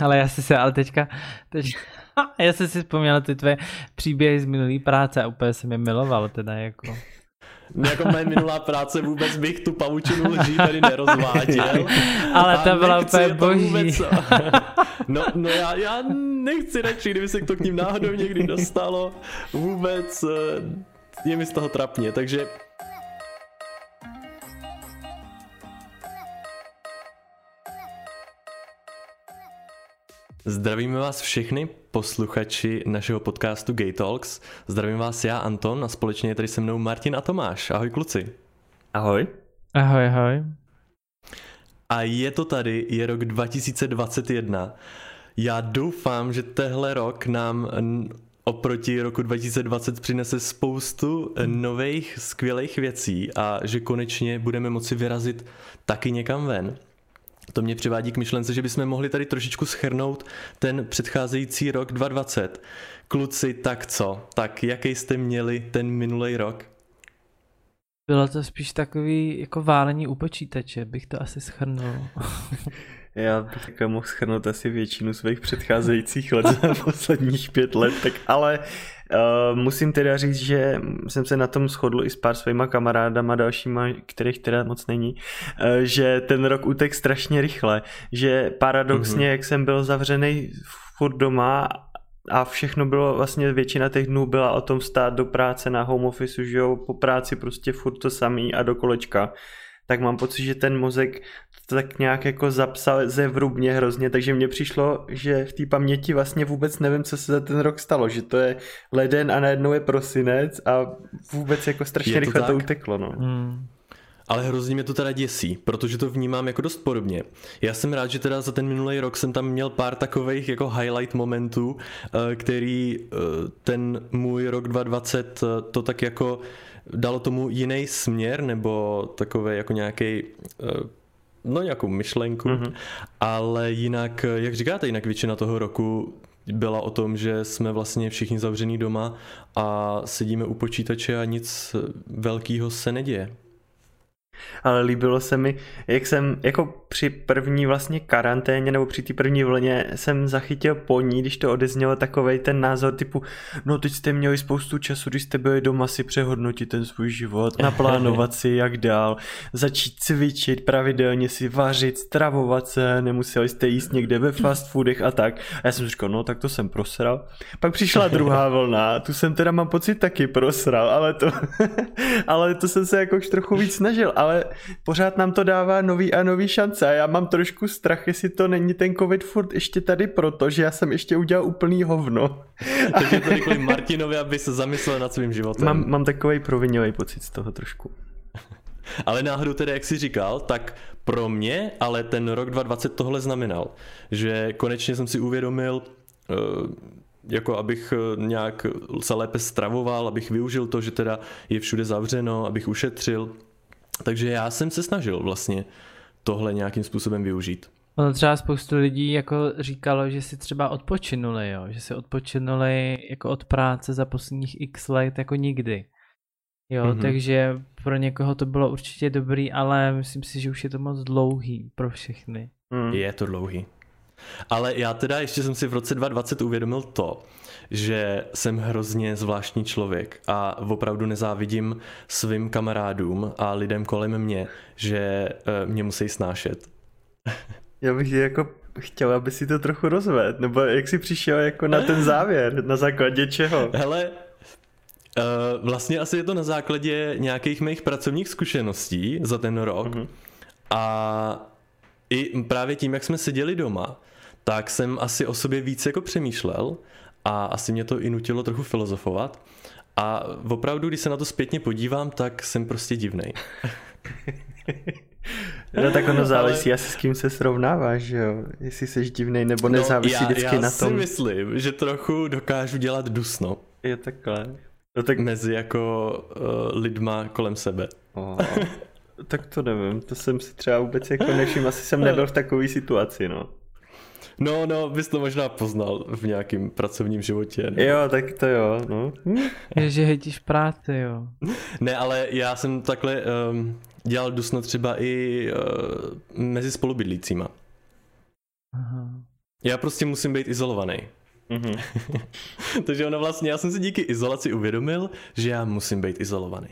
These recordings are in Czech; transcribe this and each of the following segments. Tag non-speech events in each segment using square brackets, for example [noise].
Ale já si se, ale teďka, teď, [laughs] já jsem si vzpomněl ty tvé příběhy z minulý práce a úplně jsem je miloval teda jako. [laughs] No, jako moje minulá práce vůbec bych tu pavučinu lží tady nerozváděl. [laughs] Ale to byla úplně boží. Vůbec... No, no já, já nechci radši, kdyby se to k ním náhodou někdy dostalo. Vůbec eh, je mi z toho trapně, takže Zdravíme vás všechny posluchači našeho podcastu Gay Talks. Zdravím vás já, Anton, a společně je tady se mnou Martin a Tomáš. Ahoj kluci. Ahoj. Ahoj, ahoj. A je to tady, je rok 2021. Já doufám, že tehle rok nám oproti roku 2020 přinese spoustu nových skvělých věcí a že konečně budeme moci vyrazit taky někam ven. To mě přivádí k myšlence, že bychom mohli tady trošičku schrnout ten předcházející rok 2020. Kluci, tak co? Tak jaký jste měli ten minulý rok? Bylo to spíš takový jako válení u počítače, bych to asi schrnul. [laughs] Já bych mohl schrnout asi většinu svých předcházejících let za [laughs] posledních pět let, tak ale uh, musím teda říct, že jsem se na tom shodl i s pár svýma kamarádama dalšíma, kterých teda moc není, uh, že ten rok utek strašně rychle, že paradoxně, mm-hmm. jak jsem byl zavřený furt doma a všechno bylo, vlastně většina těch dnů byla o tom stát do práce na home office, že jo, po práci prostě furt to samý a do kolečka tak mám pocit, že ten mozek to tak nějak jako zapsal zevrubně hrozně, takže mně přišlo, že v té paměti vlastně vůbec nevím, co se za ten rok stalo, že to je leden a najednou je prosinec a vůbec jako strašně to rychle tak? to uteklo. No. Hmm. Ale hrozně mě to teda děsí, protože to vnímám jako dost podobně. Já jsem rád, že teda za ten minulý rok jsem tam měl pár takových jako highlight momentů, eh, který eh, ten můj rok 2020 eh, to tak jako dalo tomu jiný směr nebo takový jako nějaký no nějakou myšlenku, mm-hmm. ale jinak, jak říkáte, jinak většina toho roku byla o tom, že jsme vlastně všichni zavřený doma a sedíme u počítače a nic velkého se neděje ale líbilo se mi, jak jsem jako při první vlastně karanténě nebo při té první vlně jsem zachytil po ní, když to odeznělo takovej ten názor typu, no teď jste měli spoustu času, když jste byli doma si přehodnotit ten svůj život, [laughs] naplánovat si jak dál, začít cvičit, pravidelně si vařit, stravovat se, nemuseli jste jíst někde ve fast foodech a tak. A já jsem říkal, no tak to jsem prosral. Pak přišla druhá [laughs] vlna, tu jsem teda mám pocit taky prosral, ale to, [laughs] ale to jsem se jako už trochu víc snažil, ale pořád nám to dává nový a nový šance a já mám trošku strach, jestli to není ten covid furt ještě tady proto, že já jsem ještě udělal úplný hovno. [laughs] Takže to řekli Martinovi, aby se zamyslel nad svým životem. Mám, mám takový provinilý pocit z toho trošku. [laughs] Ale náhodou tedy, jak jsi říkal, tak pro mě ale ten rok 2020 tohle znamenal, že konečně jsem si uvědomil, eh, jako abych eh, nějak se lépe stravoval, abych využil to, že teda je všude zavřeno, abych ušetřil, takže já jsem se snažil vlastně tohle nějakým způsobem využít. Ono třeba spoustu lidí jako říkalo, že si třeba odpočinuli, jo? že si odpočinuli jako od práce za posledních x let jako nikdy. Jo, mm-hmm. takže pro někoho to bylo určitě dobrý, ale myslím si, že už je to moc dlouhý pro všechny. Mm. Je to dlouhý. Ale já teda ještě jsem si v roce 2020 uvědomil to, že jsem hrozně zvláštní člověk a opravdu nezávidím svým kamarádům a lidem kolem mě, že eh, mě musí snášet. Já bych jako chtěl, aby si to trochu rozvedl, nebo jak jsi přišel jako na ten závěr, na základě čeho? Hele, Uh, vlastně asi je to na základě nějakých mých pracovních zkušeností za ten rok uh-huh. a i právě tím, jak jsme seděli doma, tak jsem asi o sobě víc jako přemýšlel a asi mě to i nutilo trochu filozofovat. A opravdu, když se na to zpětně podívám, tak jsem prostě divnej. [laughs] No tak ono závisí ale... asi s kým se srovnáváš, že jo? Jestli jsi divnej nebo no, nezávisí no, já, vždycky já na tom. Já si myslím, že trochu dokážu dělat dusno. Je takhle. No tak... Mezi jako uh, lidma kolem sebe. Oh. tak to nevím, to jsem si třeba vůbec jako nevšiml, asi jsem [laughs] nebyl v takové situaci, no. No, no, bys to možná poznal v nějakém pracovním životě. Ne? Jo, tak to jo, no. [laughs] Je, že hejtíš práci, jo. Ne, ale já jsem takhle um, dělal dusno třeba i uh, mezi spolubydlícíma. Aha. Já prostě musím být izolovaný. Mm-hmm. [laughs] Takže ono vlastně, já jsem si díky izolaci uvědomil, že já musím být izolovaný.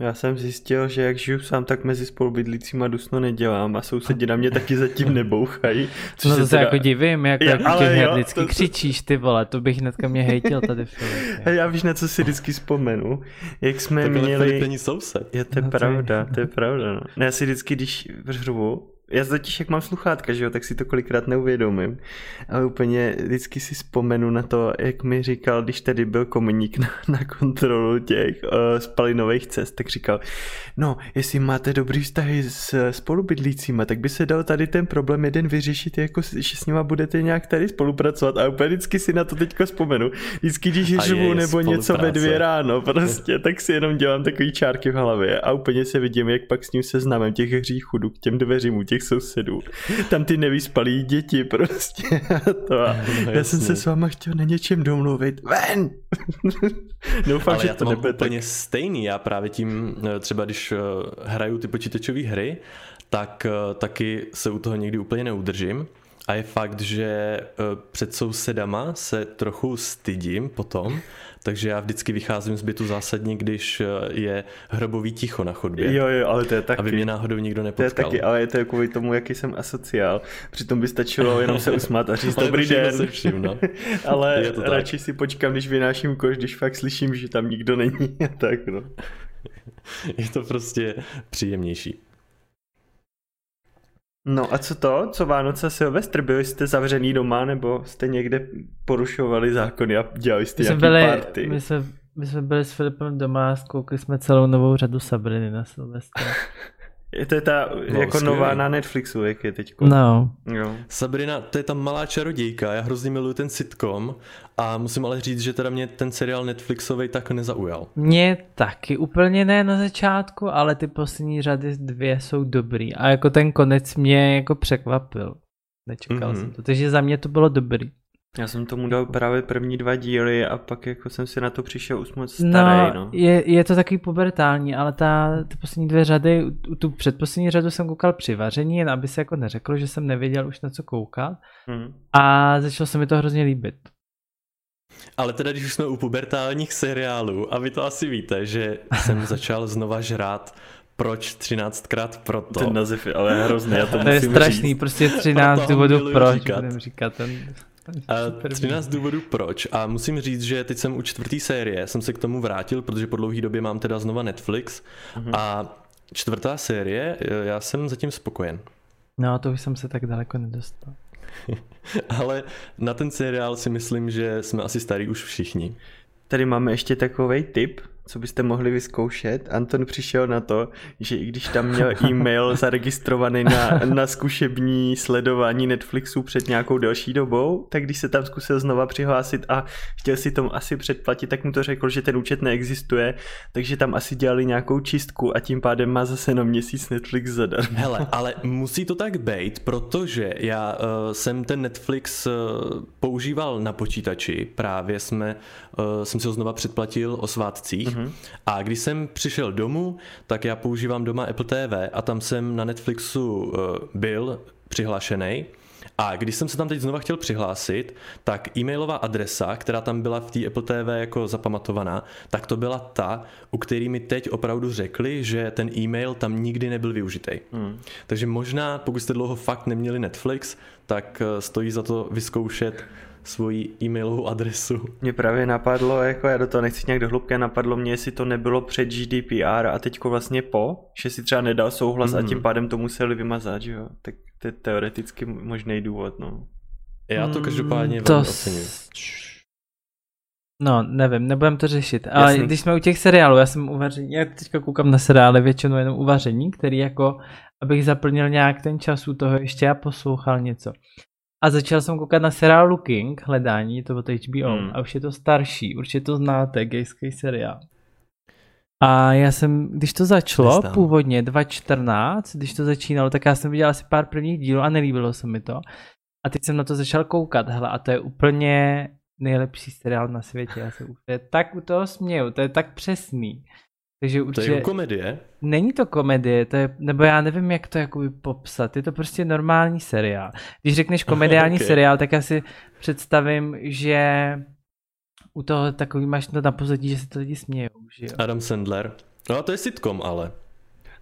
Já jsem zjistil, že jak žiju sám, tak mezi spolubydlícíma dusno nedělám a sousedi na mě taky zatím nebouchají. [laughs] Což no to se teda... jako divím, jak já, ale jo, vždycky to... křičíš ty vole, to bych hnedka mě hejtil tady Filip. [laughs] Já víš, na co si vždycky vzpomenu, jak jsme tak měli... není soused. Je to je no, pravda, to je pravda. No. Já si vždycky, když řvu, já totiž jak mám sluchátka, že jo, tak si to kolikrát neuvědomím. Ale úplně vždycky si vzpomenu na to, jak mi říkal, když tady byl komuník [laughs] na, na kontrolu těch uh, spalinových cest, tak říkal, no, jestli máte dobrý vztahy s spolubydlícíma, tak by se dal tady ten problém jeden vyřešit, jako že s nima budete nějak tady spolupracovat. A úplně vždycky si na to teďko vzpomenu. Vždycky, když žiju nebo něco ve dvě ráno, prostě, tak si jenom dělám takový čárky v hlavě a úplně se vidím, jak pak s ním seznamem těch hříchů k těm dveřím těch sousedů. Tam ty nevyspalí děti prostě. [laughs] to a no, já jsem se s váma chtěl na něčem domluvit. Ven! [laughs] Doufám, Ale že já to, to mám úplně tak. stejný. Já právě tím, eh, třeba když eh, hraju ty počítačové hry, tak eh, taky se u toho někdy úplně neudržím. A je fakt, že před sousedama se trochu stydím potom, takže já vždycky vycházím z bytu zásadně, když eh, je hrobový ticho na chodbě. Jo, jo, ale to je taky. Aby mě náhodou nikdo nepotkal. To je taky, ale je to kvůli tomu, jaký jsem asociál. Přitom by stačilo jenom se usmát a říct [laughs] dobrý den. Se všim, no. [laughs] ale radši si počkám, když vynáším koš, když fakt slyším, že tam nikdo není. [laughs] tak no. je to prostě příjemnější. No a co to? Co Vánoce a Silvestr? Byli jste zavřený doma nebo jste někde porušovali zákony a dělali jste nějaký byli, party? My jsme, my jsme byli s Filipem doma a zkoukli jsme celou novou řadu Sabriny na Silvestra. [laughs] Je to je ta no, jako skvělý. nová na Netflixu, jak je teď. No. Jo. Sabrina, to je ta malá čarodějka, já hrozně miluji ten sitcom a musím ale říct, že teda mě ten seriál Netflixový tak nezaujal. Mě taky úplně ne na začátku, ale ty poslední řady dvě jsou dobrý a jako ten konec mě jako překvapil. Nečekal mm-hmm. jsem to, takže za mě to bylo dobrý. Já jsem tomu dal právě první dva díly a pak jako jsem si na to přišel už moc starý, no. no. Je, je to takový pubertální, ale ta, ty poslední dvě řady, tu předposlední řadu jsem koukal při vaření, jen aby se jako neřeklo, že jsem nevěděl už na co koukat. Hmm. A začalo se mi to hrozně líbit. Ale teda, když už jsme u pubertálních seriálů, a vy to asi víte, že jsem [laughs] začal znova žrát proč 13krát proto. Ten název je ale hrozný, já to, to musím je strašný, říct. prostě 13 důvodů proč, říkat. budem říkat ten... A 13 důvodů proč. A musím říct, že teď jsem u čtvrté série, jsem se k tomu vrátil, protože po dlouhé době mám teda znova Netflix. Mm-hmm. A čtvrtá série, já jsem zatím spokojen. No, to už jsem se tak daleko nedostal. [laughs] Ale na ten seriál si myslím, že jsme asi starý už všichni. Tady máme ještě takový tip, co byste mohli vyzkoušet. Anton přišel na to, že i když tam měl e-mail [laughs] zaregistrovaný na, na zkušební sledování Netflixu před nějakou delší dobou, tak když se tam zkusil znova přihlásit a chtěl si tomu asi předplatit, tak mu to řekl, že ten účet neexistuje, takže tam asi dělali nějakou čistku a tím pádem má zase na měsíc Netflix zadarmo. Hele, [laughs] ale musí to tak být, protože já uh, jsem ten Netflix uh, používal na počítači, právě jsme, uh, jsem si ho znova předplatil o svátcích Mm-hmm. A když jsem přišel domů, tak já používám doma Apple TV a tam jsem na Netflixu uh, byl přihlašený. A když jsem se tam teď znova chtěl přihlásit, tak e-mailová adresa, která tam byla v té Apple TV jako zapamatovaná, tak to byla ta, u který mi teď opravdu řekli, že ten e-mail tam nikdy nebyl využitý. Mm. Takže možná, pokud jste dlouho fakt neměli Netflix, tak eh, stojí za to vyzkoušet svoji e-mailovou adresu. Mě právě napadlo, jako já do toho nechci nějak dohlubké, napadlo mě, jestli to nebylo před GDPR a teďko vlastně po, že si třeba nedal souhlas mm. a tím pádem to museli vymazat, že jo? Tak to je teoreticky možný důvod, no. Já to každopádně mm, to ocením. No, nevím, nebudem to řešit. Ale Jasný. když jsme u těch seriálů, já jsem uvaření, já teďka koukám na seriály většinou jenom uvaření, který jako, abych zaplnil nějak ten čas u toho ještě a poslouchal něco. A začal jsem koukat na seriál Looking, hledání, to bylo HBO, hmm. a už je to starší, určitě to znáte, gejský seriál. A já jsem, když to začalo, Nestám. původně 2014, když to začínalo, tak já jsem viděl asi pár prvních dílů a nelíbilo se mi to. A teď jsem na to začal koukat, hele, a to je úplně nejlepší seriál na světě. Já se úplně tak u toho směju, to je tak přesný. Takže určitě... To je komedie? Není to komedie, to je, nebo já nevím, jak to jakoby popsat. Je to prostě normální seriál. Když řekneš [laughs] komediální okay. seriál, tak já si představím, že u toho takový máš to na pozadí, že se to lidi smějou. Že jo? Adam Sandler. No to je sitcom, ale.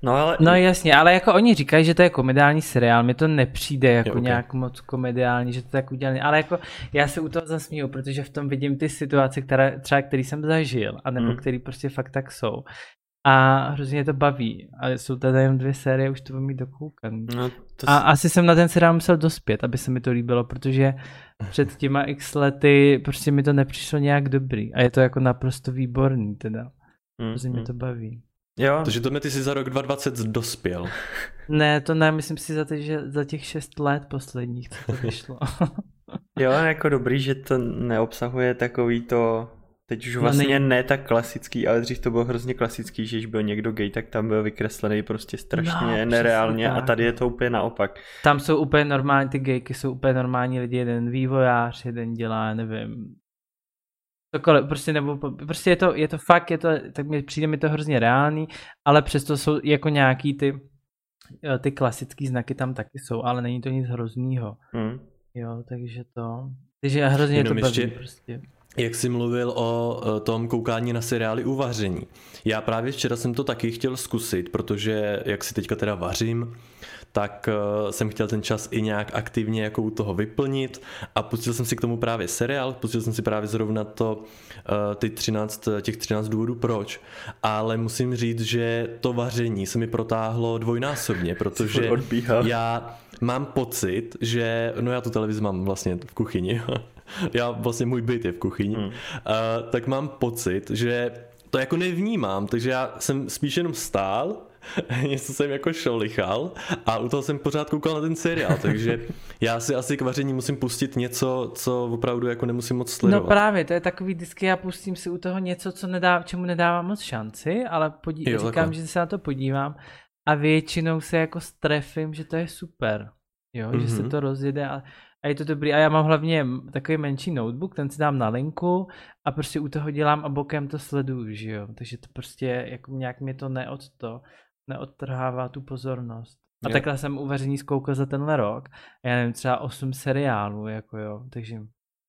No, ale... no jasně, ale jako oni říkají, že to je komediální seriál, mi to nepřijde jako okay. nějak moc komediální, že to tak udělané, ale jako já se u toho zasmíju, protože v tom vidím ty situace, které třeba který jsem zažil, a nebo mm. který prostě fakt tak jsou. A hrozně to baví. A jsou tady jen dvě série, už to budu mít dokoukaný. No, to a asi jsem na ten seriál musel dospět, aby se mi to líbilo, protože [laughs] před těma x lety prostě mi to nepřišlo nějak dobrý. A je to jako naprosto výborný teda. Mm, hrozně mm. mě to baví. Jo. Takže to ty si za rok 2020 dospěl. [laughs] Ne, to ne, myslím si za, ty, že za těch šest let posledních, co to vyšlo. [laughs] jo, jako dobrý, že to neobsahuje takový to, teď už no vlastně no, ne tak klasický, ale dřív to bylo hrozně klasický, že když byl někdo gay, tak tam byl vykreslený prostě strašně no, nereálně a tady je to úplně naopak. Tam jsou úplně normální, ty gayky jsou úplně normální lidi, jeden vývojář, jeden dělá, nevím, cokoliv, prostě nebo prostě je to, je to fakt, je to, tak mi přijde mi to hrozně reálný, ale přesto jsou jako nějaký ty, ty klasické znaky tam taky jsou, ale není to nic hroznýho. Mm. Jo, takže to, takže hrozně Jenom to baví ještě, prostě. Jak jsi mluvil o tom koukání na seriály uvaření. Já právě včera jsem to taky chtěl zkusit, protože jak si teďka teda vařím, tak uh, jsem chtěl ten čas i nějak aktivně jako u toho vyplnit a pustil jsem si k tomu právě seriál, pustil jsem si právě zrovna to, uh, ty 13, těch 13 důvodů proč, ale musím říct, že to vaření se mi protáhlo dvojnásobně, protože já mám pocit, že, no já tu televizi mám vlastně v kuchyni, [laughs] já vlastně můj byt je v kuchyni, hmm. uh, tak mám pocit, že to jako nevnímám, takže já jsem spíš jenom stál [laughs] něco jsem jako šolichal a u toho jsem pořád koukal na ten seriál, takže já si asi k vaření musím pustit něco, co opravdu jako nemusím moc sledovat. No právě, to je takový vždycky já pustím si u toho něco, co nedá, čemu nedávám moc šanci, ale podí- jo, říkám, takhle. že se na to podívám a většinou se jako strefím, že to je super. Jo, mm-hmm. že se mhm. to rozjede a, a je to dobrý. A já mám hlavně takový menší notebook, ten si dám na linku a prostě u toho dělám a bokem to sleduju, že jo. Takže to prostě jako nějak mi to neod to neodtrhává tu pozornost. A jo. takhle jsem uvaření zkoukal za tenhle rok. Já nevím, třeba 8 seriálů, jako jo, takže...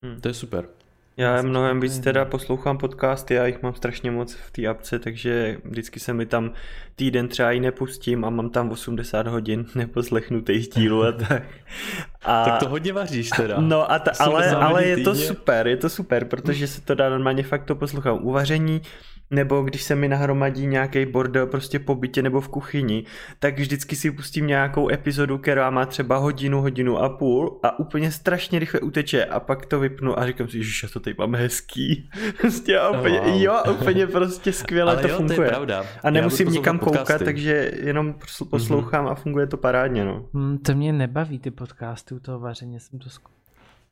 Hmm. To je super. Já mnohem víc teda poslouchám podcasty, já jich mám strašně moc v té apce, takže vždycky se mi tam týden třeba i nepustím a mám tam 80 hodin [laughs] neposlechnutých dílů a tak. [laughs] A... Tak to hodně vaříš teda. No a ta, ale, ale je to super, je to super, protože se to dá normálně fakt to poslouchám. Uvaření nebo když se mi nahromadí nějaký bordel prostě po bytě nebo v kuchyni, tak vždycky si pustím nějakou epizodu, která má třeba hodinu, hodinu a půl a úplně strašně rychle uteče a pak to vypnu a říkám si, že to tady máme hezký. [laughs] Prostě a úplně, wow. jo, úplně prostě skvěle Ale to jo, funguje. To je pravda. A nemusím nikam koukat, takže jenom poslouchám mm-hmm. a funguje to parádně. No. Hmm, to mě nebaví ty podcasty u toho vaření, jsem to zkusil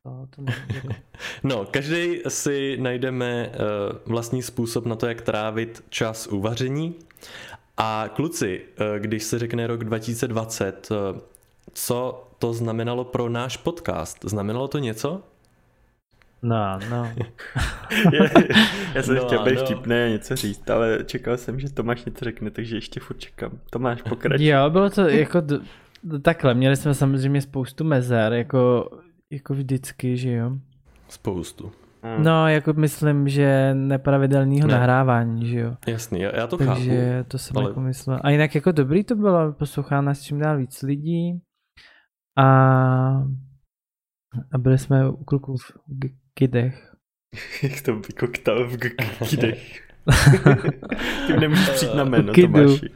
to, to [laughs] no, každý si najdeme uh, vlastní způsob na to, jak trávit čas u vaření. A kluci, uh, když se řekne rok 2020, uh, eh, co to znamenalo pro náš podcast? Znamenalo to něco? No, no. [laughs] já jsem no, chtěl být no. vtipné něco říct, ale čekal jsem, že Tomáš něco řekne, takže ještě furt čekám. Tomáš, pokračuj. Jo, bylo to jako d- takhle, měli jsme samozřejmě spoustu mezer, jako jako vždycky, že jo? Spoustu. Hmm. No, jako myslím, že nepravidelného ne. nahrávání, že jo. Jasný, já, já to Takže chápu. Takže to jsem ale... jako myslel. A jinak jako dobrý to bylo, poslouchá nás čím dál víc lidí. A, a byli jsme u kluků v kidech. [laughs] Jak to vykoktal v kidech. [laughs] Tím nemůžeš přijít na jméno, Tomáši.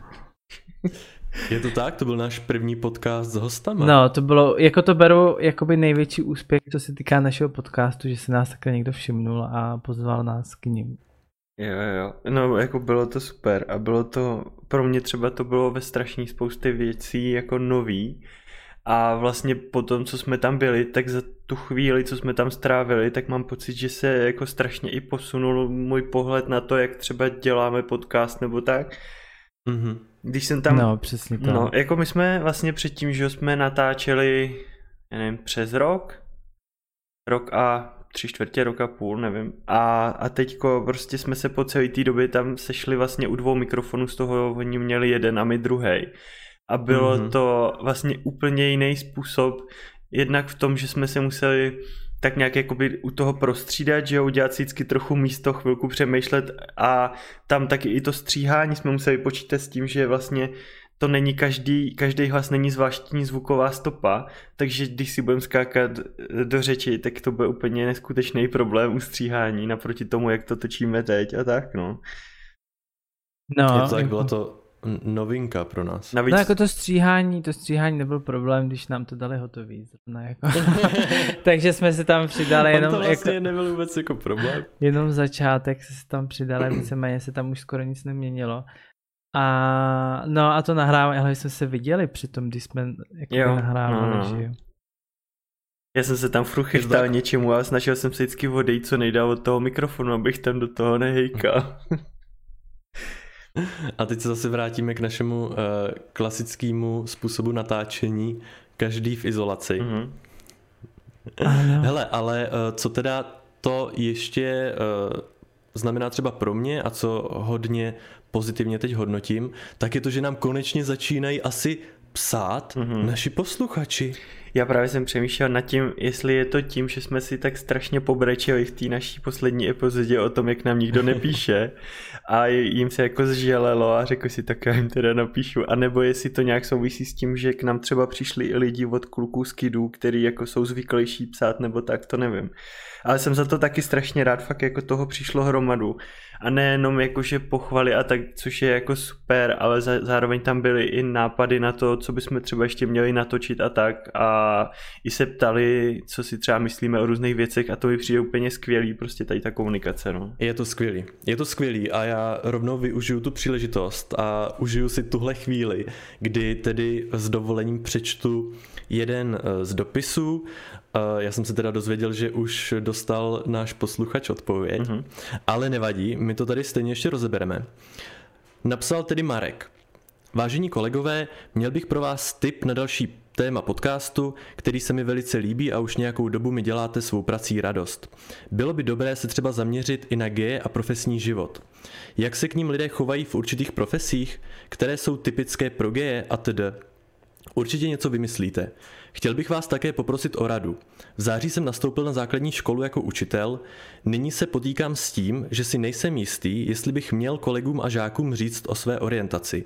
Je to tak? To byl náš první podcast s hostama. No, to bylo, jako to beru jakoby největší úspěch, co se týká našeho podcastu, že se nás takhle někdo všimnul a pozval nás k ním. Jo, jo, no jako bylo to super a bylo to, pro mě třeba to bylo ve strašný spousty věcí jako nový a vlastně po tom, co jsme tam byli, tak za tu chvíli, co jsme tam strávili, tak mám pocit, že se jako strašně i posunul můj pohled na to, jak třeba děláme podcast nebo tak. Mm-hmm. Když jsem tam... No, přesně to. No, jako my jsme vlastně předtím, že jsme natáčeli, já nevím, přes rok, rok a tři čtvrtě roka půl, nevím. A, a teďko prostě jsme se po celé té době tam sešli vlastně u dvou mikrofonů, z toho oni měli jeden a my druhý. A bylo mm-hmm. to vlastně úplně jiný způsob, jednak v tom, že jsme se museli tak nějak jakoby u toho prostřídat, že jo, udělat si vždycky trochu místo, chvilku přemýšlet a tam taky i to stříhání jsme museli počítat s tím, že vlastně to není každý, každý hlas není zvláštní zvuková stopa, takže když si budeme skákat do řeči, tak to bude úplně neskutečný problém u stříhání naproti tomu, jak to točíme teď a tak, no. No, je to tak, bylo to novinka pro nás. Navíc... No jako to stříhání, to stříhání nebyl problém, když nám to dali hotový. Zrovna jako. [laughs] Takže jsme se tam přidali jenom... to vlastně jako... nebyl vůbec jako problém. Jenom začátek se tam přidali, víceméně se tam už skoro nic neměnilo. A no a to nahrávání, ale jsme se viděli při tom, když jsme jako nahrávali, no, no. že jo. Já jsem se tam furt chytal něčemu a snažil jsem se vždycky odejít co nejdál od toho mikrofonu, abych tam do toho nehejkal. [laughs] A teď se zase vrátíme k našemu uh, klasickému způsobu natáčení, každý v izolaci. Mm-hmm. Hele, ale uh, co teda to ještě uh, znamená třeba pro mě a co hodně pozitivně teď hodnotím, tak je to, že nám konečně začínají asi psát mm-hmm. naši posluchači. Já právě jsem přemýšlel nad tím, jestli je to tím, že jsme si tak strašně pobrečeli v té naší poslední epizodě o tom, jak nám nikdo nepíše [laughs] a jim se jako zželelo a řekl si, tak já jim teda napíšu. A nebo jestli to nějak souvisí s tím, že k nám třeba přišli i lidi od kluků z kidů, který jako jsou zvyklejší psát nebo tak, to nevím. Ale jsem za to taky strašně rád, fakt jako toho přišlo hromadu a nejenom jakože pochvaly a tak, což je jako super, ale za, zároveň tam byly i nápady na to, co bychom třeba ještě měli natočit a tak a i se ptali, co si třeba myslíme o různých věcech a to mi přijde úplně skvělý, prostě tady ta komunikace, no. Je to skvělý, je to skvělý a já rovnou využiju tu příležitost a užiju si tuhle chvíli, kdy tedy s dovolením přečtu jeden eh, z dopisů. Já jsem se teda dozvěděl, že už dostal náš posluchač odpověď, mm-hmm. ale nevadí, my to tady stejně ještě rozebereme. Napsal tedy Marek. Vážení kolegové, měl bych pro vás tip na další téma podcastu, který se mi velice líbí a už nějakou dobu mi děláte svou prací radost. Bylo by dobré se třeba zaměřit i na geje a profesní život. Jak se k ním lidé chovají v určitých profesích, které jsou typické pro geje a td. Určitě něco vymyslíte. Chtěl bych vás také poprosit o radu. V září jsem nastoupil na základní školu jako učitel, nyní se potýkám s tím, že si nejsem jistý, jestli bych měl kolegům a žákům říct o své orientaci.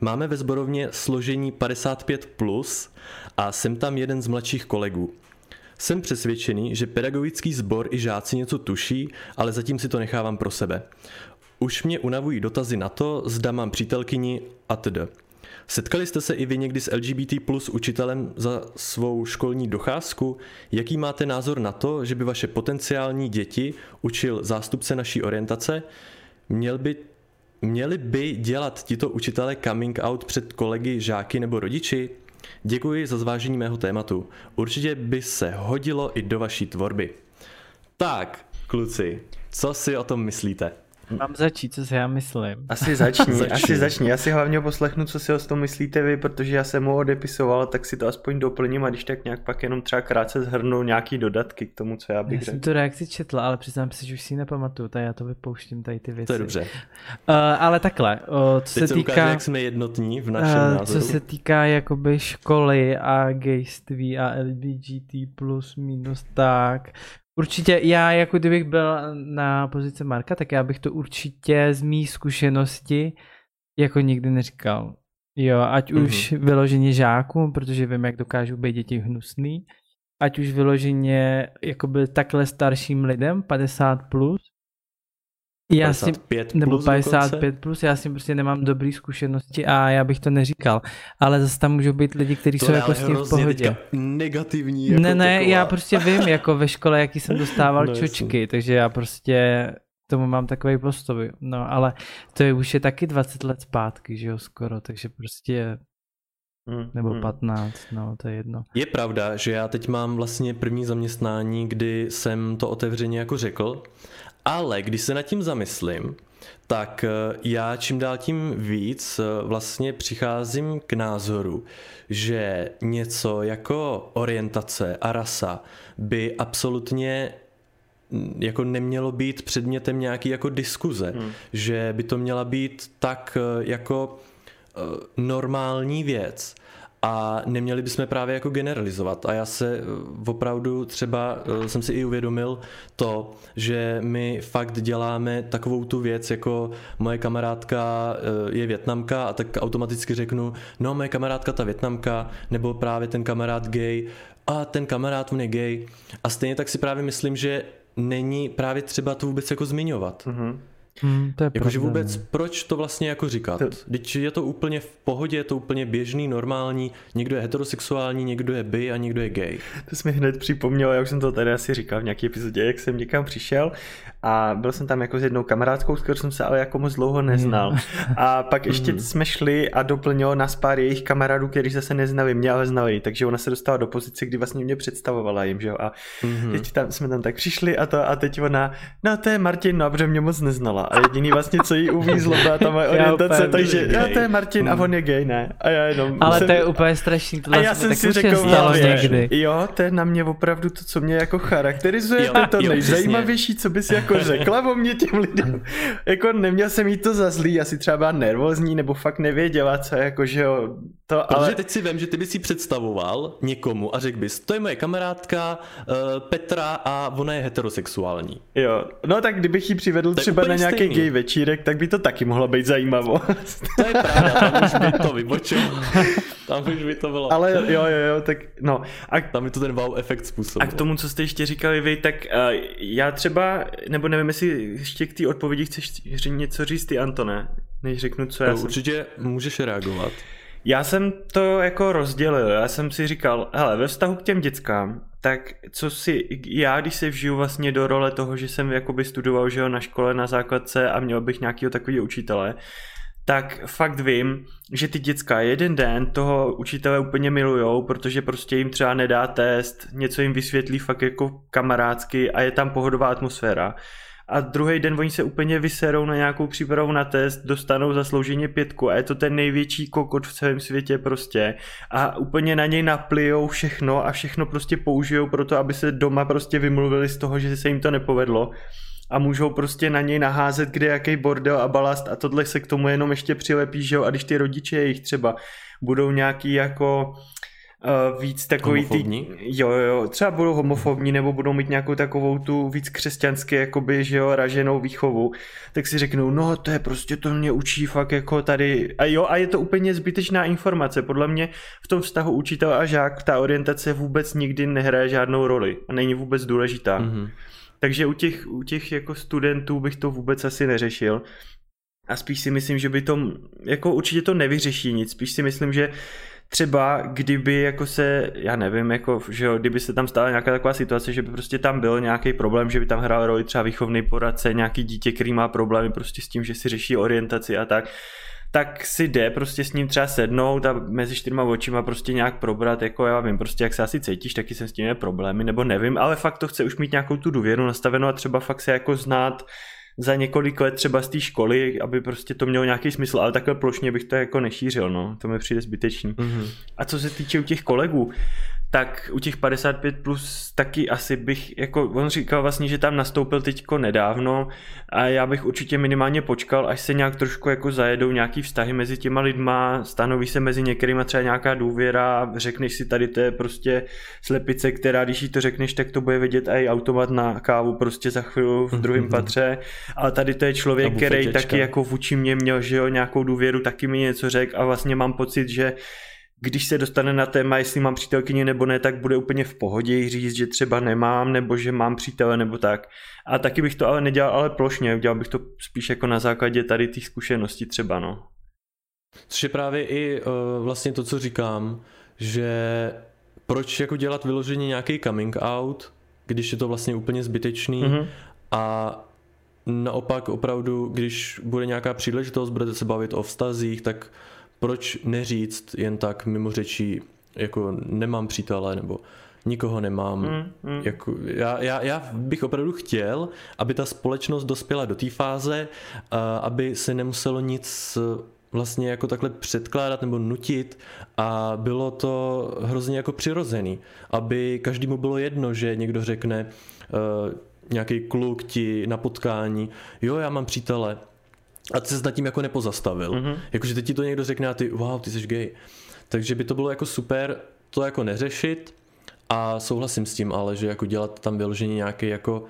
Máme ve zborovně složení 55+, plus a jsem tam jeden z mladších kolegů. Jsem přesvědčený, že pedagogický sbor i žáci něco tuší, ale zatím si to nechávám pro sebe. Už mě unavují dotazy na to, zda mám přítelkyni a td. Setkali jste se i vy někdy s LGBT plus učitelem za svou školní docházku? Jaký máte názor na to, že by vaše potenciální děti učil zástupce naší orientace? Měl by, měli by dělat tito učitelé coming out před kolegy, žáky nebo rodiči? Děkuji za zvážení mého tématu. Určitě by se hodilo i do vaší tvorby. Tak, kluci, co si o tom myslíte? Mám začít, co si já myslím. Asi začni, [laughs] začni. asi začni. Já si hlavně poslechnu, co si o tom myslíte vy, protože já jsem mu odepisoval, tak si to aspoň doplním a když tak nějak pak jenom třeba krátce zhrnu nějaký dodatky k tomu, co já bych já řekl. jsem tu reakci četla, ale přiznám se, že už si ji nepamatuju, tak já to vypouštím tady ty věci. To je dobře. Uh, ale takhle, uh, co Teď se týká... Ukáže, jak jsme jednotní v našem uh, názoru. Co se týká jakoby školy a gejství a LBGT plus minus tak, Určitě, já jako kdybych byl na pozici Marka, tak já bych to určitě z mý zkušenosti jako nikdy neříkal. Jo, ať mm-hmm. už vyloženě žákům, protože vím, jak dokážou být děti hnusný, ať už vyloženě jakoby takhle starším lidem, 50 plus, já 55 si, nebo 55 dokonce? plus, já si prostě nemám dobré zkušenosti a já bych to neříkal. Ale zase tam můžou být lidi, kteří jsou jako s tím v pohodě. Negativní. Jako ne, ne, taková. já prostě vím, jako ve škole, jaký jsem dostával no, čočky, jasný. takže já prostě tomu mám takový postoj. No, ale to je už je taky 20 let zpátky, že jo, skoro, takže prostě Hmm, nebo hmm. 15, no to je jedno. Je pravda, že já teď mám vlastně první zaměstnání, kdy jsem to otevřeně jako řekl ale když se nad tím zamyslím, tak eh, já čím dál tím víc eh, vlastně přicházím k názoru, že něco jako orientace a rasa by absolutně jako nemělo být předmětem nějaký jako diskuze, hmm. že by to měla být tak eh, jako normální věc a neměli bychom právě jako generalizovat. A já se opravdu třeba jsem si i uvědomil to, že my fakt děláme takovou tu věc, jako moje kamarádka je větnamka a tak automaticky řeknu, no moje kamarádka ta větnamka, nebo právě ten kamarád gay, a ten kamarád on je gay. A stejně tak si právě myslím, že není právě třeba to vůbec jako zmiňovat. Mm-hmm. Hmm, to je Jakože vůbec, no. proč to vlastně jako říkat? Když je to úplně v pohodě, je to úplně běžný, normální, někdo je heterosexuální, někdo je bi a někdo je gay. To jsi mi hned připomněl, jak jsem to tady asi říkal v nějaké epizodě, jak jsem někam přišel a byl jsem tam jako s jednou kamarádkou, s kterou jsem se ale jako moc dlouho neznal. Hmm. A pak ještě hmm. jsme šli a doplnil nás pár jejich kamarádů, kteří zase neznali mě, ale znali, takže ona se dostala do pozice, kdy vlastně mě představovala jim, že jo. A mm-hmm. teď tam, jsme tam tak přišli a to a teď ona, no to je Martin, no, protože mě moc neznala. A jediný vlastně, co jí uvízlo, byla ta moje orientace, takže no, to je Martin a on je gay, ne? A já jenom... Ale to je úplně strašný, to a já jsem si řekl, stalo někdy. Jo, to je na mě opravdu to, co mě jako charakterizuje, jo, to je to nejzajímavější, co bys jako řekla o mě těm lidem. jako neměl jsem jí to za zlý, asi třeba byla nervózní, nebo fakt nevěděla, co jako, že jo, to, Protože ale... teď si vím, že ty bys si představoval někomu a řekl bys, to je moje kamarádka uh, Petra a ona je heterosexuální. Jo, no tak kdybych ji přivedl to třeba na nějaký stejný. gay večírek, tak by to taky mohlo být zajímavost. to je pravda, tam už by to vybočilo. [laughs] Tam už by to bylo. Ale jo, jo, jo, tak no. A, tam by to ten wow efekt způsobil. A k tomu, co jste ještě říkali vy, tak uh, já třeba, nebo nevím, jestli ještě k té odpovědi chceš něco říct ty, Antone, než řeknu, co já no, jsem... Určitě můžeš reagovat. Já jsem to jako rozdělil, já jsem si říkal, hele, ve vztahu k těm dětskám, tak co si, já když se vžiju vlastně do role toho, že jsem jakoby studoval, že jo, na škole na základce a měl bych nějakého takového učitele, tak fakt vím, že ty děcka jeden den toho učitele úplně milujou, protože prostě jim třeba nedá test, něco jim vysvětlí fakt jako kamarádsky a je tam pohodová atmosféra. A druhý den oni se úplně vyserou na nějakou přípravu na test, dostanou zaslouženě pětku a je to ten největší kokot v celém světě prostě. A úplně na něj naplijou všechno a všechno prostě použijou pro to, aby se doma prostě vymluvili z toho, že se jim to nepovedlo a můžou prostě na něj naházet kde jaký bordel a balast a tohle se k tomu jenom ještě přilepí, že jo, a když ty rodiče jejich třeba budou nějaký jako uh, víc takový homofobní? ty... Jo, jo, třeba budou homofobní nebo budou mít nějakou takovou tu víc křesťanské, jakoby, že jo, raženou výchovu, tak si řeknou, no to je prostě, to mě učí fakt jako tady, a jo, a je to úplně zbytečná informace, podle mě v tom vztahu učitel a žák ta orientace vůbec nikdy nehraje žádnou roli a není vůbec důležitá. Mm-hmm. Takže u těch, u těch jako studentů bych to vůbec asi neřešil. A spíš si myslím, že by to, jako určitě to nevyřeší nic, spíš si myslím, že třeba kdyby jako se, já nevím, jako, že jo, kdyby se tam stala nějaká taková situace, že by prostě tam byl nějaký problém, že by tam hrál roli třeba výchovný poradce, nějaký dítě, který má problémy prostě s tím, že si řeší orientaci a tak, tak si jde prostě s ním třeba sednout a mezi čtyřma očima prostě nějak probrat, jako já vím prostě jak se asi cítíš, taky jsem s tím problémy, nebo nevím, ale fakt to chce už mít nějakou tu důvěru nastavenou a třeba fakt se jako znát za několik let třeba z té školy, aby prostě to mělo nějaký smysl, ale takhle plošně bych to jako nešířil, no, to mi přijde zbytečný. Mm-hmm. A co se týče u těch kolegů, tak u těch 55 plus taky asi bych, jako on říkal vlastně, že tam nastoupil teďko nedávno a já bych určitě minimálně počkal, až se nějak trošku jako zajedou nějaký vztahy mezi těma lidma, stanoví se mezi některýma třeba nějaká důvěra, řekneš si tady to je prostě slepice, která když jí to řekneš, tak to bude vidět i automat na kávu prostě za chvíli v druhém mm-hmm. patře, ale tady to je člověk, který taky jako vůči mě měl, že jo, nějakou důvěru, taky mi něco řekl a vlastně mám pocit, že když se dostane na téma, jestli mám přítelkyni nebo ne, tak bude úplně v pohodě říct, že třeba nemám, nebo že mám přítele, nebo tak. A taky bych to ale nedělal ale plošně, udělal bych to spíš jako na základě tady těch zkušeností třeba, no. Což je právě i uh, vlastně to, co říkám, že proč jako dělat vyloženě nějaký coming out, když je to vlastně úplně zbytečný mm-hmm. a naopak opravdu, když bude nějaká příležitost, budete se bavit o vztazích, tak proč neříct jen tak mimo řečí, jako nemám přítele, nebo nikoho nemám. Mm, mm. Jako, já, já, já bych opravdu chtěl, aby ta společnost dospěla do té fáze, aby se nemuselo nic vlastně jako takhle předkládat nebo nutit a bylo to hrozně jako přirozený, aby každému bylo jedno, že někdo řekne, nějaký kluk ti na potkání, jo, já mám přítele, a ty se nad tím jako nepozastavil. Mm-hmm. Jakože teď ti to někdo řekne a ty, wow, ty jsi gay. Takže by to bylo jako super to jako neřešit a souhlasím s tím, ale že jako dělat tam vyloženě nějaký jako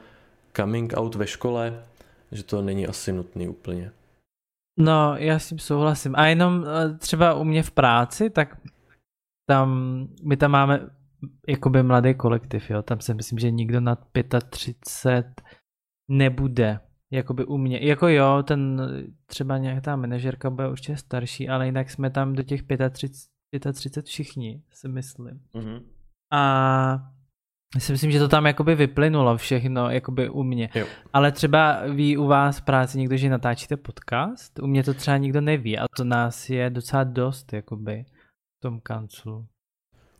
coming out ve škole, že to není asi nutný úplně. No, já s tím souhlasím. A jenom eh, třeba u mě v práci, tak tam, my tam máme jakoby mladý kolektiv, jo. Tam si myslím, že nikdo nad 35 nebude. Jakoby u mě. Jako jo, ten třeba nějaká manažerka bude určitě starší, ale jinak jsme tam do těch 35, 35 všichni, si myslím. Mm-hmm. A já si myslím, že to tam jakoby vyplynulo všechno, jakoby u mě. Jo. Ale třeba ví u vás v práci někdo, že natáčíte podcast? U mě to třeba nikdo neví a to nás je docela dost, jakoby v tom kanclu.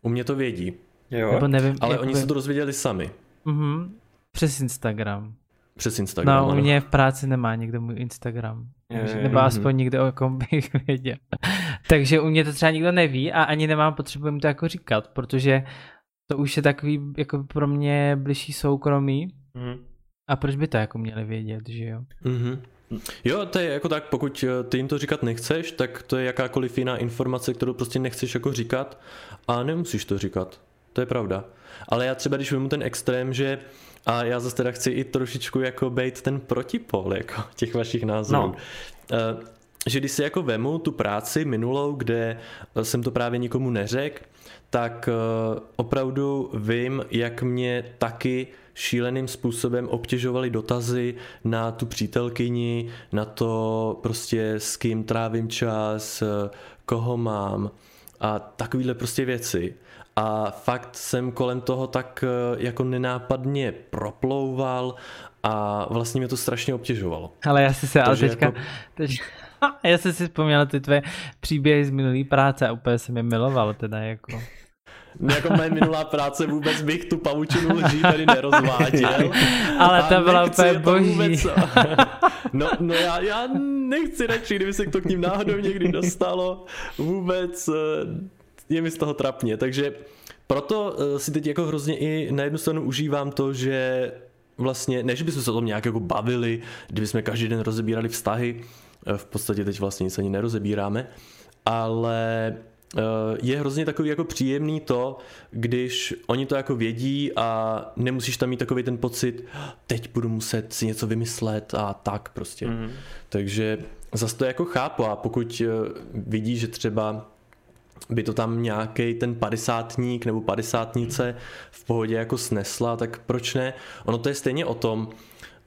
U mě to vědí. Jo. Nebo nevím, Ale jakoby... oni se to dozvěděli sami. Mhm. Přes Instagram. Přes Instagram. No, u mě v práci nemá někdo můj Instagram. Je, je, nebo aspoň mm nikdo, o kom bych [laughs] věděl. Takže u mě to třeba nikdo neví a ani nemám potřebu jim to jako říkat, protože to už je takový jako pro mě bližší soukromí. Mm. A proč by to jako měli vědět, že jo? Mm-hmm. Jo, to je jako tak, pokud eh, ty jim to říkat nechceš, tak to je jakákoliv jiná informace, kterou prostě nechceš jako říkat a nemusíš to říkat. To je pravda. Ale já třeba, když vezmu ten extrém, že a já zase teda chci i trošičku jako být ten protipol jako [laughs] těch vašich názorů. No. Uh, že když si jako vemu tu práci minulou, kde jsem to právě nikomu neřekl, tak uh, opravdu vím, jak mě taky šíleným způsobem obtěžovaly dotazy na tu přítelkyni, na to prostě s kým trávím čas, koho mám a takovýhle prostě věci a fakt jsem kolem toho tak eh, jako nenápadně proplouval a vlastně mě to strašně obtěžovalo. Ale já si se, ale teďka, jako... teď, [laughs] já jsem si vzpomněl ty tvé příběhy z minulý práce a úplně jsem je miloval teda jako. No, jako moje minulá práce vůbec bych tu pavučinu lží tady nerozváděl. [laughs] Ale to byla úplně boží. Vůbec... [laughs] No, no já, já nechci radši, kdyby se to k ním náhodou někdy dostalo. Vůbec eh, [laughs] je mi z toho trapně, takže proto eh, si teď jako hrozně i na jednu stranu užívám to, že vlastně, ne, že bychom se o tom nějak jako bavili, kdyby jsme každý den rozebírali vztahy, eh, v podstatě teď vlastně nic ani nerozebíráme, ale eh, je hrozně takový jako příjemný to, když oni to jako vědí a nemusíš tam mít takový ten pocit, teď budu muset si něco vymyslet a tak prostě. Mm. Takže zase to jako chápu a pokud vidí, že třeba by to tam nějaký ten padesátník nebo padesátnice v pohodě jako snesla, tak proč ne? Ono to je stejně o tom,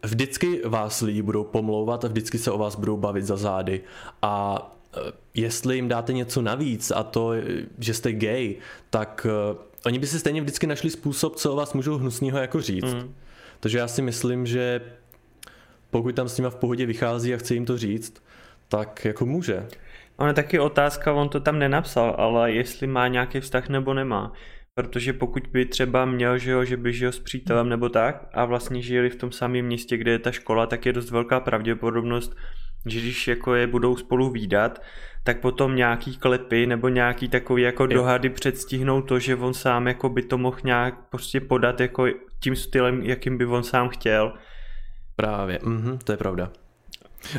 vždycky vás lidi budou pomlouvat a vždycky se o vás budou bavit za zády a e, jestli jim dáte něco navíc a to, že jste gay, tak uh, oni by si stejně vždycky našli způsob, co o vás můžou hnusného jako říct. Mm. Takže já si myslím, že pokud tam s nima v pohodě vychází a chce jim to říct, tak jako může. Ono je taky otázka, on to tam nenapsal, ale jestli má nějaký vztah nebo nemá. Protože pokud by třeba měl, že, jo, že by žil s přítelem nebo tak a vlastně žili v tom samém městě, kde je ta škola, tak je dost velká pravděpodobnost, že když jako je budou spolu výdat, tak potom nějaký klepy nebo nějaký takový jako dohady předstihnou to, že on sám jako by to mohl nějak prostě podat jako tím stylem, jakým by on sám chtěl. Právě, mhm, to je pravda.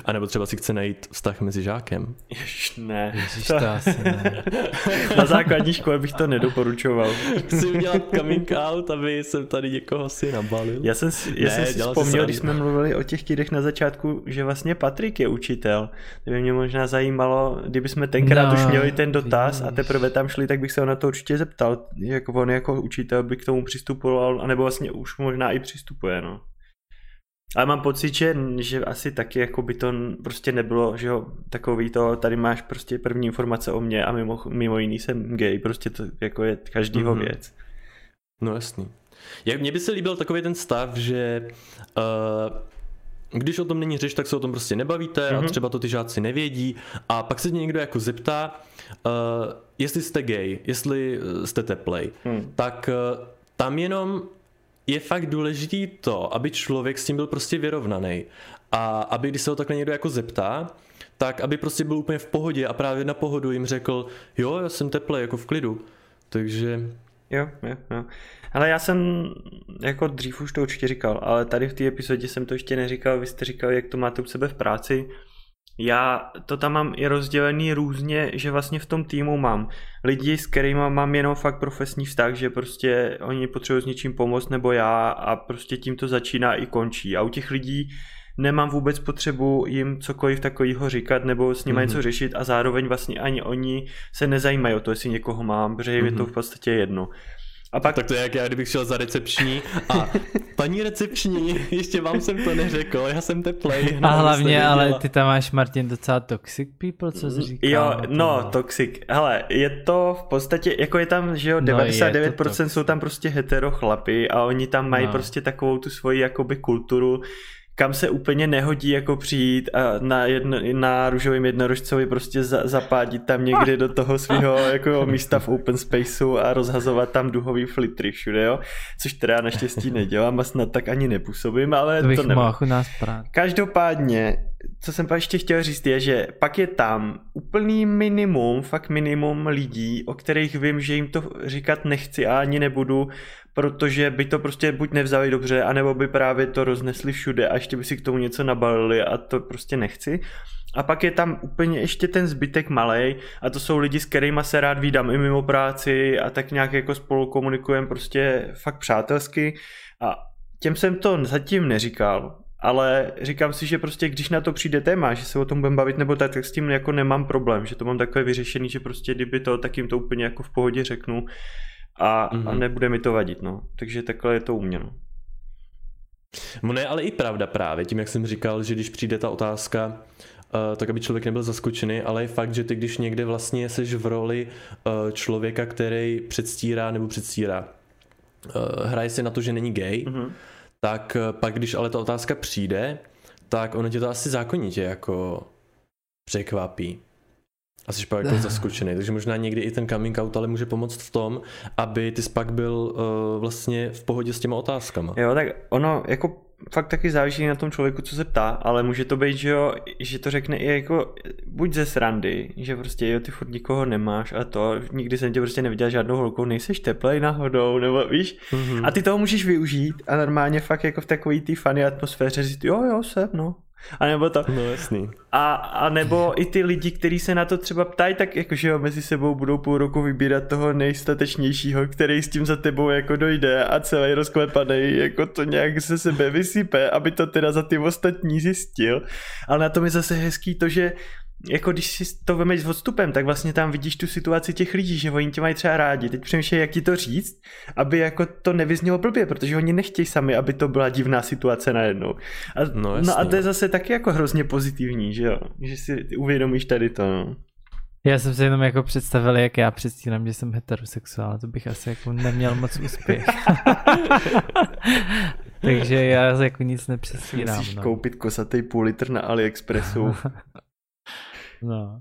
A nebo třeba si chce najít vztah mezi žákem. Jež ne. Ježiš, to asi ne. [laughs] Na základní škole bych to nedoporučoval. Chci udělat coming out, aby jsem tady někoho si nabalil. Já jsem, já ne, jsem si vzpomněl, když jsme mluvili o těch týdech na začátku, že vlastně Patrik je učitel. To by mě možná zajímalo, kdyby jsme tenkrát no, už měli ten dotaz ježiš. a teprve tam šli, tak bych se ho na to určitě zeptal. Jak on jako učitel by k tomu přistupoval, anebo vlastně už možná i přistupuje. No. Ale mám pocit, že, že asi taky jako by to prostě nebylo, že jo, takový to, tady máš prostě první informace o mně a mimo, mimo jiný jsem gay, prostě to jako je každýho mm-hmm. věc. No jasný. Jak mně by se líbil takový ten stav, že uh, když o tom není řeč, tak se o tom prostě nebavíte mm-hmm. a mhm. třeba to ty žáci nevědí a pak se někdo jako zeptá, uh, jestli jste gay, jestli jste teplej, mm. tak uh, tam jenom je fakt důležitý to, aby člověk s tím byl prostě vyrovnaný. A aby když se ho takhle někdo jako zeptá, tak aby prostě byl úplně v pohodě a právě na pohodu jim řekl, jo, já jsem teplý, jako v klidu. Takže Jo, jo, jo. Ale já jsem, jako dřív už to určitě říkal, ale tady v té epizodě jsem to ještě neříkal, vy jste říkal, jak to máte u sebe v práci. Já to tam mám i rozdělený různě, že vlastně v tom týmu mám lidi, s kterými mám jenom fakt profesní vztah, že prostě oni potřebují s něčím pomoct nebo já a prostě tím to začíná i končí. A u těch lidí nemám vůbec potřebu jim cokoliv takového říkat nebo s nimi mm-hmm. něco řešit a zároveň vlastně ani oni se nezajímají o to, jestli někoho mám, protože mm-hmm. je to mhm. v podstatě jedno. A pak... Tak to je jak já, kdybych šel za recepční a [laughs] paní recepční, ještě vám jsem to neřekl, já jsem teplej. A hlavně, ale ty tam máš, Martin, docela toxic people, co jsi říkal? Jo, no, toxic. Hele, je to v podstatě, jako je tam, že jo, 99% no jsou tam prostě hetero chlapy a oni tam mají no. prostě takovou tu svoji jakoby kulturu, kam se úplně nehodí jako přijít a na, jedno, na růžovým jednorožcovi prostě za, zapádit tam někde do toho svého jako místa v open spaceu a rozhazovat tam duhový flitry všude, jo. Což teda naštěstí nedělám a snad tak ani nepůsobím, ale to, bych to u nás prát. Každopádně, co jsem ještě chtěl říct je, že pak je tam úplný minimum, fakt minimum lidí, o kterých vím, že jim to říkat nechci a ani nebudu, protože by to prostě buď nevzali dobře, anebo by právě to roznesli všude a ještě by si k tomu něco nabalili a to prostě nechci. A pak je tam úplně ještě ten zbytek malej a to jsou lidi, s kterými se rád vídám i mimo práci a tak nějak jako spolu komunikujeme prostě fakt přátelsky a těm jsem to zatím neříkal, ale říkám si, že prostě když na to přijde téma, že se o tom budeme bavit nebo tak, tak s tím jako nemám problém, že to mám takové vyřešený, že prostě kdyby to, tak jim to úplně jako v pohodě řeknu a, mm-hmm. a mhm. nebude mi to vadit, no. Takže takhle je to u mě, no. No ne, ale i pravda právě, tím jak jsem říkal, že když přijde ta otázka, uh, tak aby člověk nebyl zaskočený, ale je fakt, že ty když někde vlastně jsi v roli uh, člověka, který předstírá nebo předstírá, uh, hraje si na to, že není gay, mm-hmm. Tak uh, pak když ale ta otázka přijde, tak ono tě to asi zákonitě jako překvapí. A jsi pak jako [laughs] zaskočený, takže možná někdy i ten coming out ale může pomoct v tom, aby ty pak byl uh, vlastně v pohodě s těma otázkama. Jo, tak ono jako fakt taky záleží na tom člověku, co se ptá, ale může to být, že jo, že to řekne i jako buď ze srandy, že prostě jo, ty furt nikoho nemáš a to, nikdy jsem tě prostě neviděl žádnou holkou, nejseš teplej náhodou, nebo víš, mm-hmm. a ty toho můžeš využít a normálně fakt jako v takový té funny atmosféře říct, jo, jo, jsem, no, a nebo to. No jasný. A, a nebo i ty lidi, kteří se na to třeba ptají, tak jakože jo, mezi sebou budou půl roku vybírat toho nejstatečnějšího, který s tím za tebou jako dojde a celý rozklepaný, jako to nějak se sebe vysype, aby to teda za ty ostatní zjistil. Ale na tom je zase hezký to, že jako když si to vemeš s odstupem, tak vlastně tam vidíš tu situaci těch lidí, že oni tě mají třeba rádi. Teď přemýšlej, jak ti to říct, aby jako to nevyznělo blbě, protože oni nechtějí sami, aby to byla divná situace najednou. A, no, no a to je zase taky jako hrozně pozitivní, že jo? Že si uvědomíš tady to, no. Já jsem si jenom jako představil, jak já předstírám, že jsem heterosexuál, to bych asi jako neměl moc úspěch. [laughs] Takže já jako nic nepředstírám. Musíš no. koupit kosatý půl litr na AliExpressu. [laughs] No.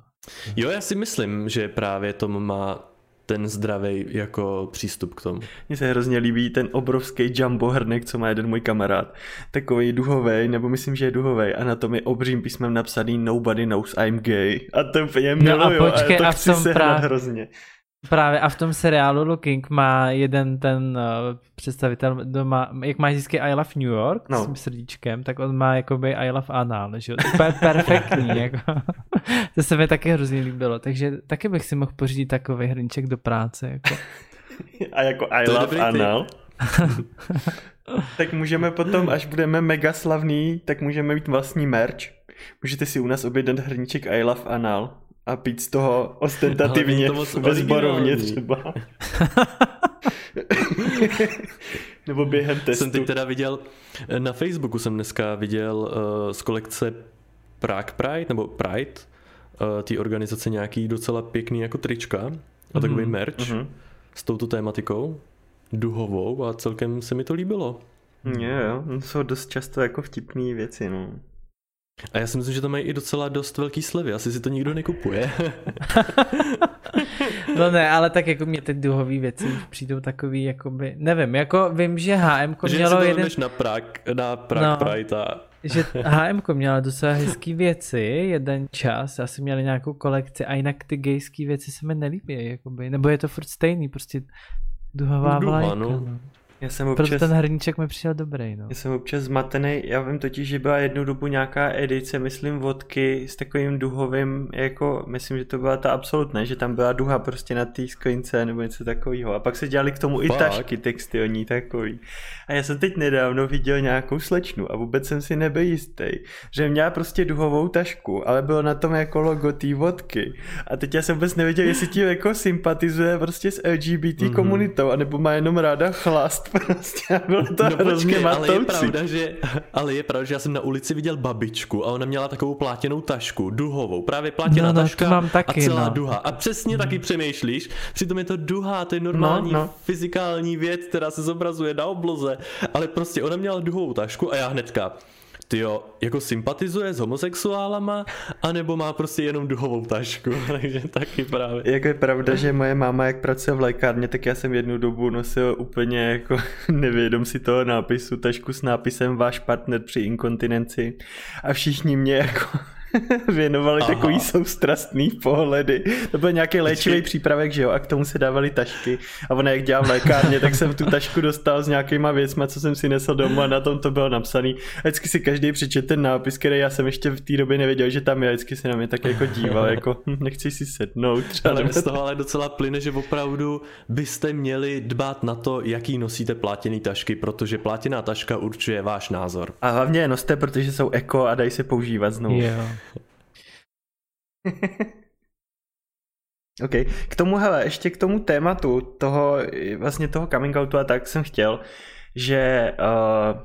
Jo, já si myslím, že právě Tom má ten zdravý jako přístup k tomu. Mně se hrozně líbí ten obrovský jumbo hrnek, co má jeden můj kamarád. Takový duhový, nebo myslím, že je duhový, a na tom je obřím písmem napsaný Nobody knows I'm gay. A to úplně miluju, no a, počkej, a to a chci se právě... hrozně. Právě a v tom seriálu Looking má jeden ten uh, představitel doma, jak má vždycky I Love New York no. s tím srdíčkem, tak on má jakoby I Love Anal, že Úplně perfektní, [laughs] jako. [laughs] to se mi taky hrozně líbilo, takže taky bych si mohl pořídit takový hrnček do práce, jako. [laughs] A jako I to Love Anal? [laughs] tak můžeme potom, až budeme mega slavný, tak můžeme mít vlastní merch. Můžete si u nás objednat hrníček I Love Anal a pít z toho ostentativně ve zborovně třeba. Nebo během testu. Jsem teď teda viděl, na Facebooku jsem dneska viděl uh, z kolekce Prague Pride, nebo Pride, uh, té organizace nějaký docela pěkný jako trička a mm-hmm. takový merch mm-hmm. s touto tématikou, duhovou a celkem se mi to líbilo. Jo, jo, to jsou dost často jako vtipné věci, no. A já si myslím, že to mají i docela dost velký slevy, asi si to nikdo nekupuje. [laughs] no ne, ale tak jako mě ty duhové věci přijdou takový, jakoby, nevím, jako vím, že HM že mělo jeden... na Prague, na Prague no, Pride a... že HM měla docela hezký věci jeden čas, asi měli nějakou kolekci a jinak ty gejské věci se mi nelíbí, jakoby, nebo je to furt stejný, prostě Duhová Duha, vlajka, no. no. Já jsem Proto občas, ten hrníček mi přišel dobrý, no. já jsem občas zmatený, já vím totiž, že byla jednu dobu nějaká edice, myslím vodky s takovým duhovým, jako, myslím, že to byla ta absolut, ne, že tam byla duha prostě na té sklince nebo něco takového. A pak se dělali k tomu i Fakt? tašky textilní takový. A já jsem teď nedávno viděl nějakou slečnu a vůbec jsem si nebyl jistý, že měla prostě duhovou tašku, ale bylo na tom jako logo té vodky. A teď já jsem vůbec nevěděl, jestli tím jako sympatizuje prostě s LGBT Mhm. mm-hmm. komunitou, anebo má jenom ráda chlast prostě. A bylo to No hrozně počkej, ale je pravda, že, ale je pravda, že já jsem na ulici viděl babičku a ona měla takovou plátěnou tašku, duhovou, právě plátěná No, no, taška mám taky, a celá no. duha. A přesně taky přemýšlíš, přitom je to duha, to je normální No, no. fyzikální věc, která se zobrazuje na obloze, ale prostě ona měla duhovou tašku a já hnedka, ty jo, jako sympatizuje s homosexuálama, anebo má prostě jenom duhovou tašku, [laughs] takže taky právě. Jako je pravda, že moje máma, jak pracuje v lékárně, tak já jsem jednu dobu nosil úplně jako [laughs] nevědom si toho nápisu, tašku s nápisem váš partner při inkontinenci a všichni mě jako [laughs] věnovali Aha. takový soustrastný pohledy. To byl nějaký léčivý přípravek, že jo, a k tomu se dávali tašky. A ona jak dělá v lékárně, tak jsem tu tašku dostal s nějakýma věcma, co jsem si nesl domů a na tom to bylo napsaný. A vždycky si každý přečet ten nápis, který já jsem ještě v té době nevěděl, že tam je. Vždycky se na mě tak jako díval, [laughs] jako hm, nechci si sednout. Třeba Ale z toho ale docela plyne, že opravdu byste měli dbát na to, jaký nosíte plátěný tašky, protože plátěná taška určuje váš názor. A hlavně je noste, protože jsou eko a dají se používat znovu. Jo. [laughs] OK. K tomu, hele, ještě k tomu tématu toho, vlastně toho coming outu a tak jsem chtěl, že uh,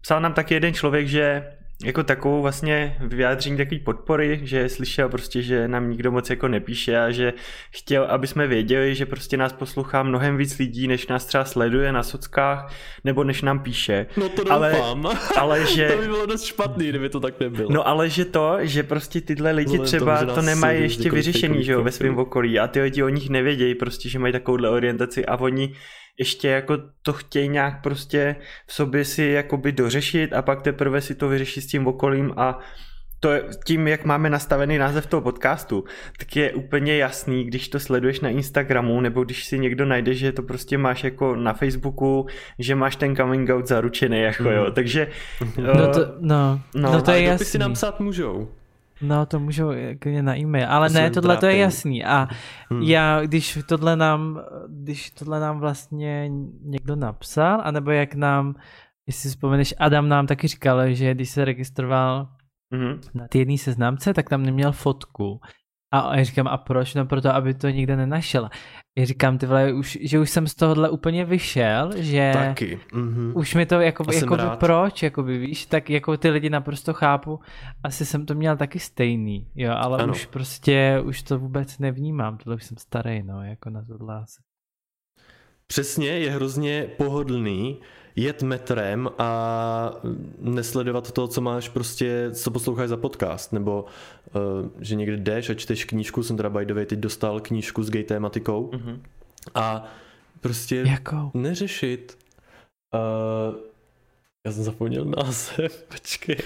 psal nám taky jeden člověk, že jako takovou vlastně vyjádření takový podpory, že slyšel prostě, že nám nikdo moc jako nepíše a že chtěl, aby jsme věděli, že prostě nás poslouchá mnohem víc lidí, než nás třeba sleduje na sockách, nebo než nám píše. No to Ale- doufám. ale že- [laughs] to by bylo dost špatný, kdyby to tak nebylo. No ale že to, že prostě tyhle lidi Vzhledem třeba tomu, to nás nemají ještě vyřešený, že jo, ve svém okolí a ty lidi o nich nevědějí prostě, že mají takovouhle orientaci a oni ještě jako to chtějí nějak prostě v sobě si jakoby dořešit a pak teprve si to vyřešit s tím okolím a to je, tím, jak máme nastavený název toho podcastu, tak je úplně jasný, když to sleduješ na Instagramu, nebo když si někdo najde, že to prostě máš jako na Facebooku, že máš ten coming out zaručený, jako jo, Mhm. takže... No, eh, to, no, no, no, no to je jasný. nám psát můžou. No to můžou klidně na e-mail, ale To ne, tohle to je jasný a Hmm. já, když tohle nám, když tohle nám vlastně někdo napsal, anebo jak nám, jestli si vzpomeneš, Adam nám taky říkal, že když se registroval mhm. na té jedné seznamce, tak tam neměl fotku. A já říkám, a proč? No proto, aby to nikde nenašel. Já říkám, ty vole, už, že už jsem z tohohle úplně vyšel, že Taky. Mhm. už mi to jako, A jako rád. proč, jakoby, víš, tak jako ty lidi naprosto chápu, asi jsem to měl taky stejný, jo, ale Ano. už prostě, už to vůbec nevnímám, tohle už jsem starý, no, jako na tohle asi. Přesně, je hrozně pohodlný jet metrem a nesledovat to, co máš prostě, co posloucháš za podcast, nebo uh, že někde jdeš a čteš knížku, jsem teda by the way teď dostal knížku s gay tématikou Mhm. a prostě Jakou? neřešit. Uh, já jsem zapomněl název, [laughs] počkej.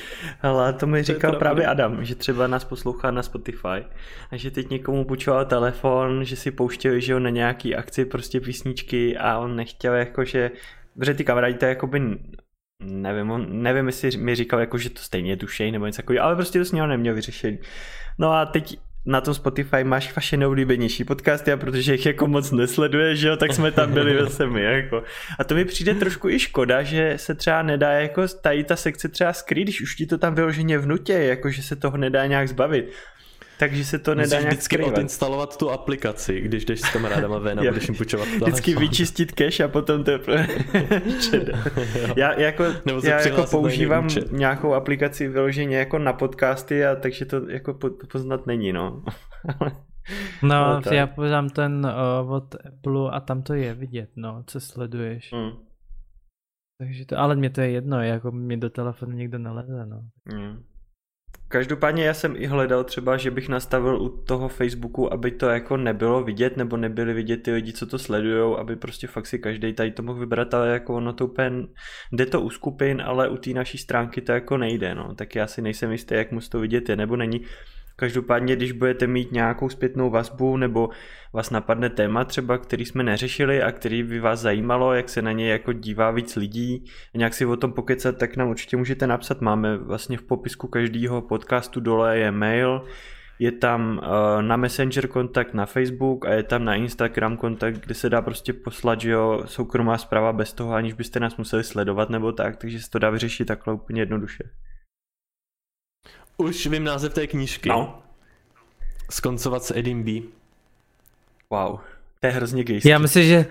Ale to mi říkal právě Adam, že třeba nás poslouchá na Spotify a že teď někomu půjčoval telefon, že si pouštěli, že jo, na nějaký akci prostě písničky a on nechtěl jakože, protože ty kamarádi to jakoby nevím, on, nevím, jestli mi říkal jako, že to stejně tušej nebo něco takového, ale prostě to s něho neměl vyřešení. No a teď na tom Spotify máš vaše nejoblíbenější podcasty a protože jich jako moc nesleduje, že jo, tak jsme tam byli zase my, jako. A to mi přijde trošku i škoda, že se třeba nedá jako tady ta sekce třeba skrýt, když už ti to tam vyloženě vnutě, jako že se toho nedá nějak zbavit. Takže se to nedá Musíš nějak vždycky skrývat. odinstalovat tu aplikaci, když jdeš s kamarádama ven a Jo. budeš jim půjčovat Vždycky telefon. vyčistit cache a potom teprve [laughs] já jako, Nebo já jako používám nějakou aplikaci vyloženě jako na podcasty a takže to jako po- poznat není, no. [laughs] No, No, tak. já podám ten uh, od Apple a tam to je vidět, no, co sleduješ. Mm, Takže to, ale mě to je jedno, jako mě do telefonu někdo naleze, no. mm. Každopádně já jsem i hledal třeba, že bych nastavil u toho Facebooku, aby to jako nebylo vidět, nebo nebyly vidět ty lidi, co to sledujou, aby prostě fakt si každý tady to mohl vybrat, ale jako ono to úplně, jde to u skupin, ale u té naší stránky to jako nejde, no. Tak já si nejsem jistý, jak moc to vidět je, nebo není. Každopádně, když budete mít nějakou zpětnou vazbu nebo vás napadne téma třeba, který jsme neřešili a který by vás zajímalo, jak se na něj jako dívá víc lidí a nějak si o tom pokecat, tak nám určitě můžete napsat. Máme vlastně v popisku každého podcastu dole je mail, je tam uh, na Messenger kontakt na Facebook a je tam na Instagram kontakt, kde se dá prostě poslat, že jo, soukromá zpráva bez toho, aniž byste nás museli sledovat nebo tak, takže se to dá vyřešit takhle úplně jednoduše. Už vím název té knížky. No. Skoncovat s Edim B. Wow. To je hrozně gejský. Já myslím, že,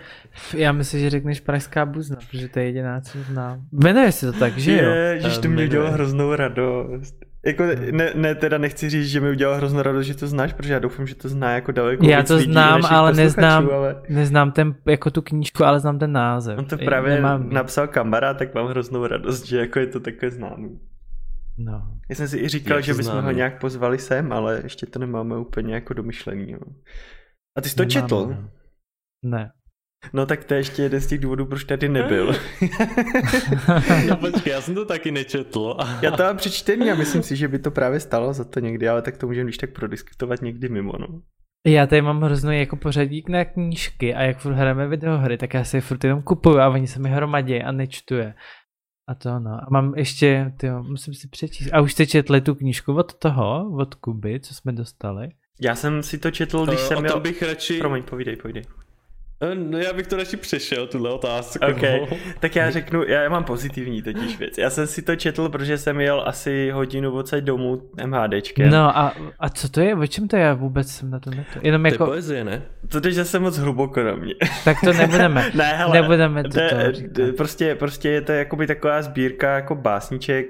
já myslím, že řekneš Pražská buzna, protože to je jediná, co znám. Jmenuje se to tak, že jo? Je, že to mě udělalo hroznou radost. Jako, ne, ne, teda nechci říct, že mi udělalo hroznou radost, že to znáš, protože já doufám, že to zná jako daleko Já to lidí znám, ale neznám, Ale neznám ten, jako tu knížku, ale znám ten název. on to právě nemám- napsal kamarád, tak mám hroznou radost, že jako je to takové známý. No. Já jsem si i říkal, že bychom ho nějak pozvali sem, ale ještě to nemáme úplně jako domyšlený. Jo. A ty jsi to Nemáme, četl? no. Ne. No tak to je ještě jeden z těch důvodů, proč tady nebyl. [laughs] No počkej, já jsem to taky nečetl. Já to mám přečtený a myslím si, že by to právě stalo za to někdy, ale tak to můžeme když tak prodiskutovat někdy mimo. No. Já tady mám hroznou jako pořadík na knížky a jak furt hrajeme videohry, tak já si je furt jenom kupuju a oni se mi hromadí a nečtu je. A to no. A mám ještě, tyjo, musím si přečíst. A už jste četli tu knížku od toho, od Kuby, co jsme dostali? Já jsem si to četl, když Eh, jsem o měl... tom bych radši... Promiň, povídej, povídej. Eh, No já bych to radši přešel, tuhle otázku. OK, [laughs] tak já řeknu, já mám pozitivní totiž věc. Já jsem si to četl, protože jsem jel asi hodinu odsaď domů MHDčkem. No a, a co to je? O čem to je? Já vůbec jsem na to neto. Jenom To je jako, poezie, ne? To jdeš zase moc hluboko na mě. tak to nebudeme. [laughs] ne, hele, nebudeme to, jde- to jde- říkat. prostě, prostě je to jakoby taková sbírka jako básniček,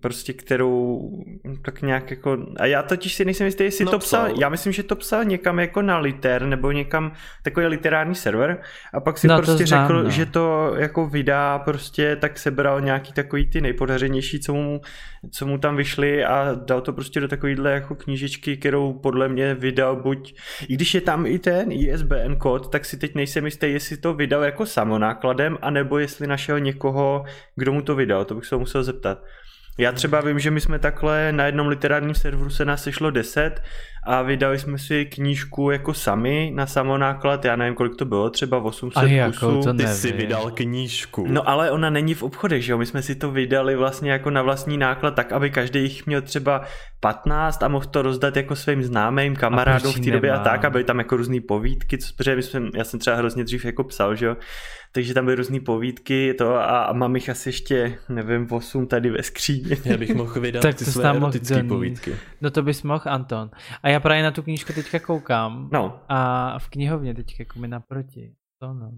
prostě kterou tak nějak jako, a já totiž si nejsem jistý, jestli to Napsal. psal, já myslím, že to psal někam jako na liter, nebo někam takový literární server a pak si No, prostě znám, řekl, no. že to jako vydá prostě, tak sebral nějaký takový ty nejpodařenější, co mu, co mu tam vyšly a dal to prostě do takovýhle jako knížičky, kterou podle mě vydal buď, i když je tam i ten ISBN kód, tak si teď nejsem jistý, jestli to vydal jako samonákladem, anebo jestli našel někoho, kdo mu to vydal, to bych se musel zeptat. Já třeba vím, že my jsme takhle na jednom literárním serveru se nás sešlo 10 a vydali jsme si knížku jako sami na samonáklad, já nevím, kolik to bylo, třeba 800 A jakou kusů. to Ty jsi nevím. vydal knížku. No ale ona není v obchodech, že jo? My jsme si to vydali vlastně jako na vlastní náklad, tak aby každý jich měl třeba 15 a mohl to rozdat jako svým známým kamarádům v té době a tak, a byly tam jako různé povídky, co, protože my jsme, já jsem třeba hrozně dřív jako psal, že jo? Takže tam byly různé povídky to a, a mám jich asi ještě, nevím, 8 tady ve skříni. Já bych mohl vydat Tak ty to své erotické povídky. No to bys mohl, Anton. A já právě na tu knížku teďka koukám No, a v knihovně teďka jako mi naproti. To no.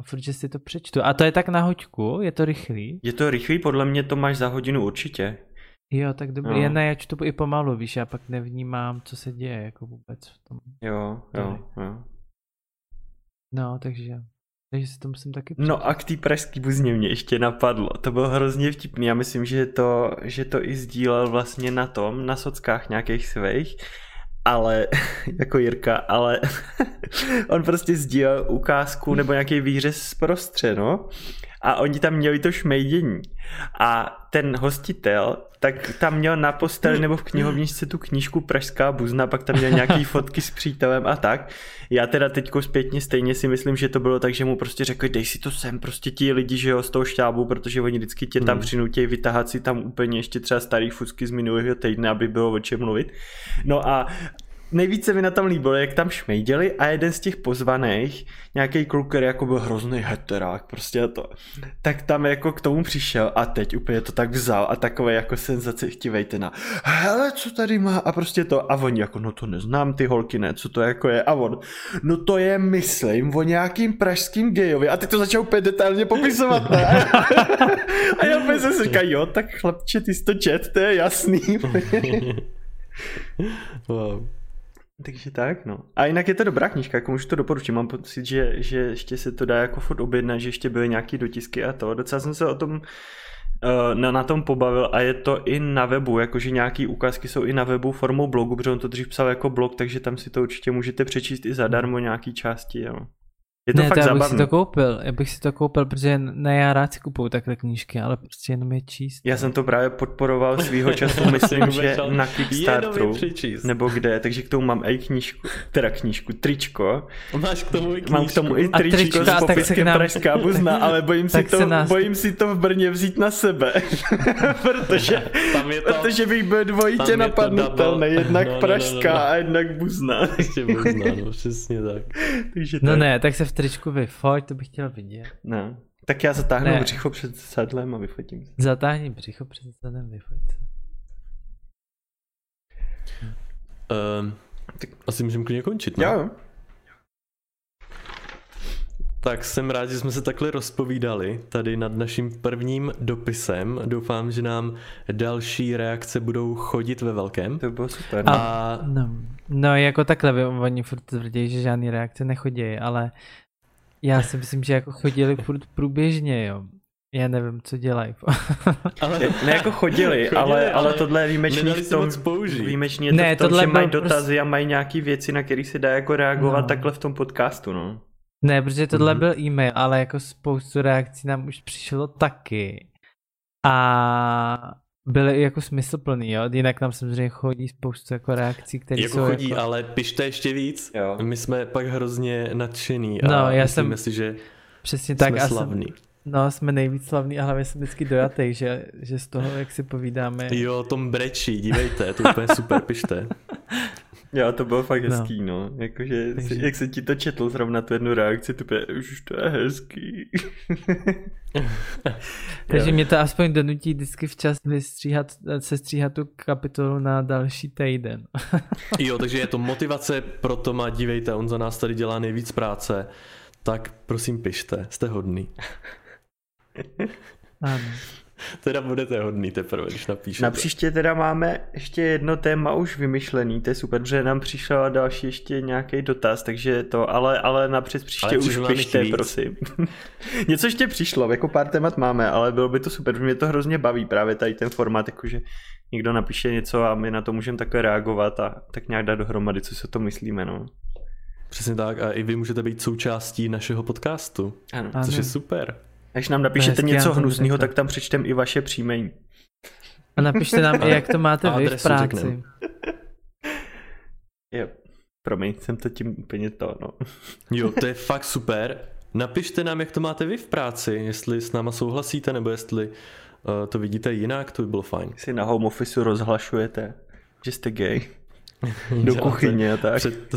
A furt, že si to přečtu. A to je tak na hoďku? Je to rychlý? je to rychlý, podle mě to máš za hodinu určitě. Jo, tak dobrý. No. Jen já čtu i pomalu, víš, já pak nevnímám, co se děje jako vůbec v tom. Jo, jo, jo. No, takže, takže si to musím taky No a k té pražský buzně mě ještě napadlo. To bylo hrozně vtipný. Já myslím, že to, že to i sdílel vlastně na tom, na sockách nějakých svých, ale [laughs] jako Jirka, ale [laughs] on prostě sdílel ukázku nebo nějaký výřez z prostře, no. A oni tam měli to šmejdění. A ten hostitel, tak tam měl na posteli nebo v knihovničce tu knížku Pražská buzna, pak tam měl nějaký [laughs] fotky s přítelem a tak. Já teda teďko zpětně stejně si myslím, že to bylo tak, že mu prostě řekli, dej si to sem, prostě ti lidi, že jo, z toho štábu, protože oni vždycky tě tam Hmm. přinutí vytahat si tam úplně ještě třeba starý fusky z minulého týdne, aby bylo o čem mluvit. No a Nejvíce mi na tom líbilo, jak tam šmejděli a jeden z těch pozvaných, nějaký kluk, který jako byl hrozný heterák, prostě to, tak tam jako k tomu přišel a teď úplně to tak vzal a takové jako senzace chtivej ten a hele, co tady má a prostě to a oni jako, no to neznám ty holky, ne, co to jako je a on, no to je, myslím, o nějakým pražským gejovi a teď to začal úplně detailně popisovat, ne? [laughs] a já úplně si říkal, jo, tak chlapče, ty jsi to čet, to je jasný. [laughs] wow. Takže tak, no. A jinak je to dobrá knížka, jako můžu to doporučit. Mám pocit, že, že ještě se to dá jako furt objednat, že ještě byly nějaký dotisky a to. Docela jsem se o tom uh, na, na tom pobavil a je to i na webu, jakože nějaký ukázky jsou i na webu formou blogu, protože on to dřív psal jako blog, takže tam si to určitě můžete přečíst i zadarmo nějaký části, jo. Je to ne, fakt to já bych zábavné. si to koupil, já bych si to koupil, protože ne já rád si kupuju takhle knížky, ale prostě jenom je číst. Já jsem to právě podporoval svýho času, [laughs] myslím, že na Kickstarteru, nebo kde, takže k tomu mám i knížku, teda knížku, tričko. Máš k tomu i knížku. Mám k tomu i A tričko, tričko, a s tak se k popiskem nám- Pražská buzna, ale bojím [laughs] si, to, nás- bojím si to v Brně vzít na sebe, [laughs] protože, Tam je to... protože bych byl dvojitě je napadnutelný, double. jednak No, no, no, Pražská no, no. a jednak buzna. Ještě buzna, no, přesně tak. takže No tak. ne, tak se v tričku vyfoť, to bych chtěl vidět. No. Tak já zatáhnu Ne. břicho před sedlem a vyfotím se. Zatáhni břicho před zadem, vyfoť se. Um, tak asi můžeme klidně končit, ne? Jo, Tak jsem rád, že jsme se takhle rozpovídali tady nad naším prvním dopisem. Doufám, že nám další reakce budou chodit ve velkém. to by bylo super. A- No, no jako takhle, oni furt tvrdí, že žádný reakce nechodí, ale já si myslím, že jako chodili furt průběžně, jo. Já nevím, co dělají. [laughs] ale Ne, jako chodili, Chodili, ale, ale ale tohle je výjimečný v tom, výjimečný je to Ne, v tom, tohle že mají byl dotazy a mají nějaký věci, na které se dá jako reagovat No. takhle v tom podcastu, no. ne, protože tohle Mhm. byl e-mail, ale jako spoustu reakcí nám už přišlo taky. A byly i jako smysluplný, jo. Jinak nám samozřejmě chodí spoustu jako reakcí, které jako jsou chodí, jako... ale pište ještě víc. Jo. My jsme pak hrozně nadšený No, a já myslíme jsem- si, že Přesně tak tak. jsme a jsem-. No, jsme nejvíc slavní a hlavně jsem vždycky dojatý, že, že z toho, jak si povídáme. Jo, Tom brečí, dívejte, to je úplně super, pište. [laughs] Jo, to bylo fakt No. hezký, no. Jakože, Takže- si, jak se ti to četl zrovna tu jednu reakci, to je, už to je hezký. [laughs] Takže Jo. mě to aspoň donutí vždycky včas vystříhat, sestříhat tu kapitolu na další týden. [laughs] Jo, takže je to motivace pro Toma, dívejte, on za nás tady dělá nejvíc práce, tak prosím pište, jste hodný. Ano. [laughs] Teda budete hodný teprve, když napíšete. Na příště teda máme ještě jedno téma už vymyšlený, to je super, že nám přišel další ještě nějaký dotaz, takže to, ale, ale napřed příště Ale už pište, prosím. [laughs] Něco ještě přišlo, jako pár témat máme, ale bylo by to super, protože mě to hrozně baví právě tady ten formát, jakože někdo napíše něco a my na to můžeme takhle reagovat a tak nějak dát dohromady, co si o to myslíme, no. Přesně tak a i vy můžete být součástí našeho podcastu, Ano. Ano. což je super. Až nám napíšete hezky, něco hnusného, tak tam přečtem i vaše příjmení. A napište nám i, jak to máte [laughs] vy v adresu práci. řekneme. Jo. Promiň, jsem to tím úplně to, no. [laughs] Jo, to je fakt super. Napište nám, jak to máte vy v práci, jestli s náma souhlasíte, nebo jestli uh, to vidíte jinak, to by bylo fajn. Si na home office rozhlašujete, že jste gay. Do kuchyně a tak. Před,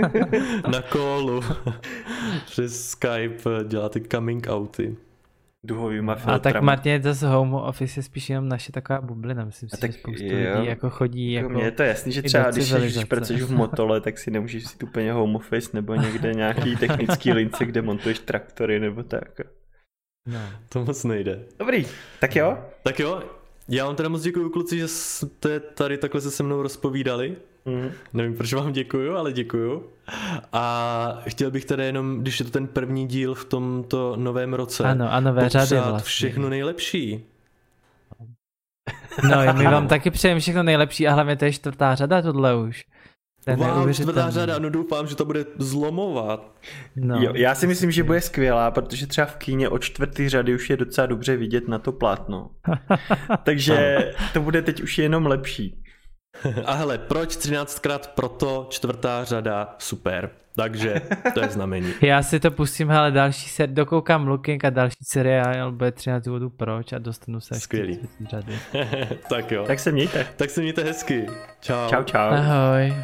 [laughs] na kolu, přes Skype děláte coming outy. Duhovýma A filtrama. tak Martin, to z home office je spíš jenom naše taková bublina. Myslím A si, tak že spoustu jo. lidí jako chodí Jako jako... mně je to jasný, že třeba když, když pracuješ v motole, tak si nemůžeš si úplně home office nebo někde [laughs] nějaký technický lince, kde montuješ traktory nebo tak. No. To moc nejde. Dobrý, tak jo? Tak jo, já vám teda moc děkuji kluci, že jste tady takhle se se mnou rozpovídali. Mhm. Nevím, proč vám děkuju, ale děkuju. A chtěl bych teda jenom, když je to ten první díl v tomto novém roce, Ano, a nové řady vlastně. všechno nejlepší. No, my vám [laughs] taky přejeme všechno nejlepší a hlavně to je čtvrtá řada tohle už. To je Wow, čtvrtá řada, no doufám, že to bude zlomovat. No. Jo, já si myslím, že bude skvělá, protože třeba v kíně od čtvrtý řady už je docela dobře vidět na to plátno. [laughs] Takže to bude teď už jenom lepší. A hele, proč 13krát proto čtvrtá řada, super. Takže to je znamení. [laughs] Já si to pustím, hele, další se dokoukám Looking a další seriál bude 13 důvodů proč a dostanu se Skvělý. řady. [laughs] tak jo. Tak se mějte. Tak se mějte hezky. Čau. Čau, čau. Ahoj.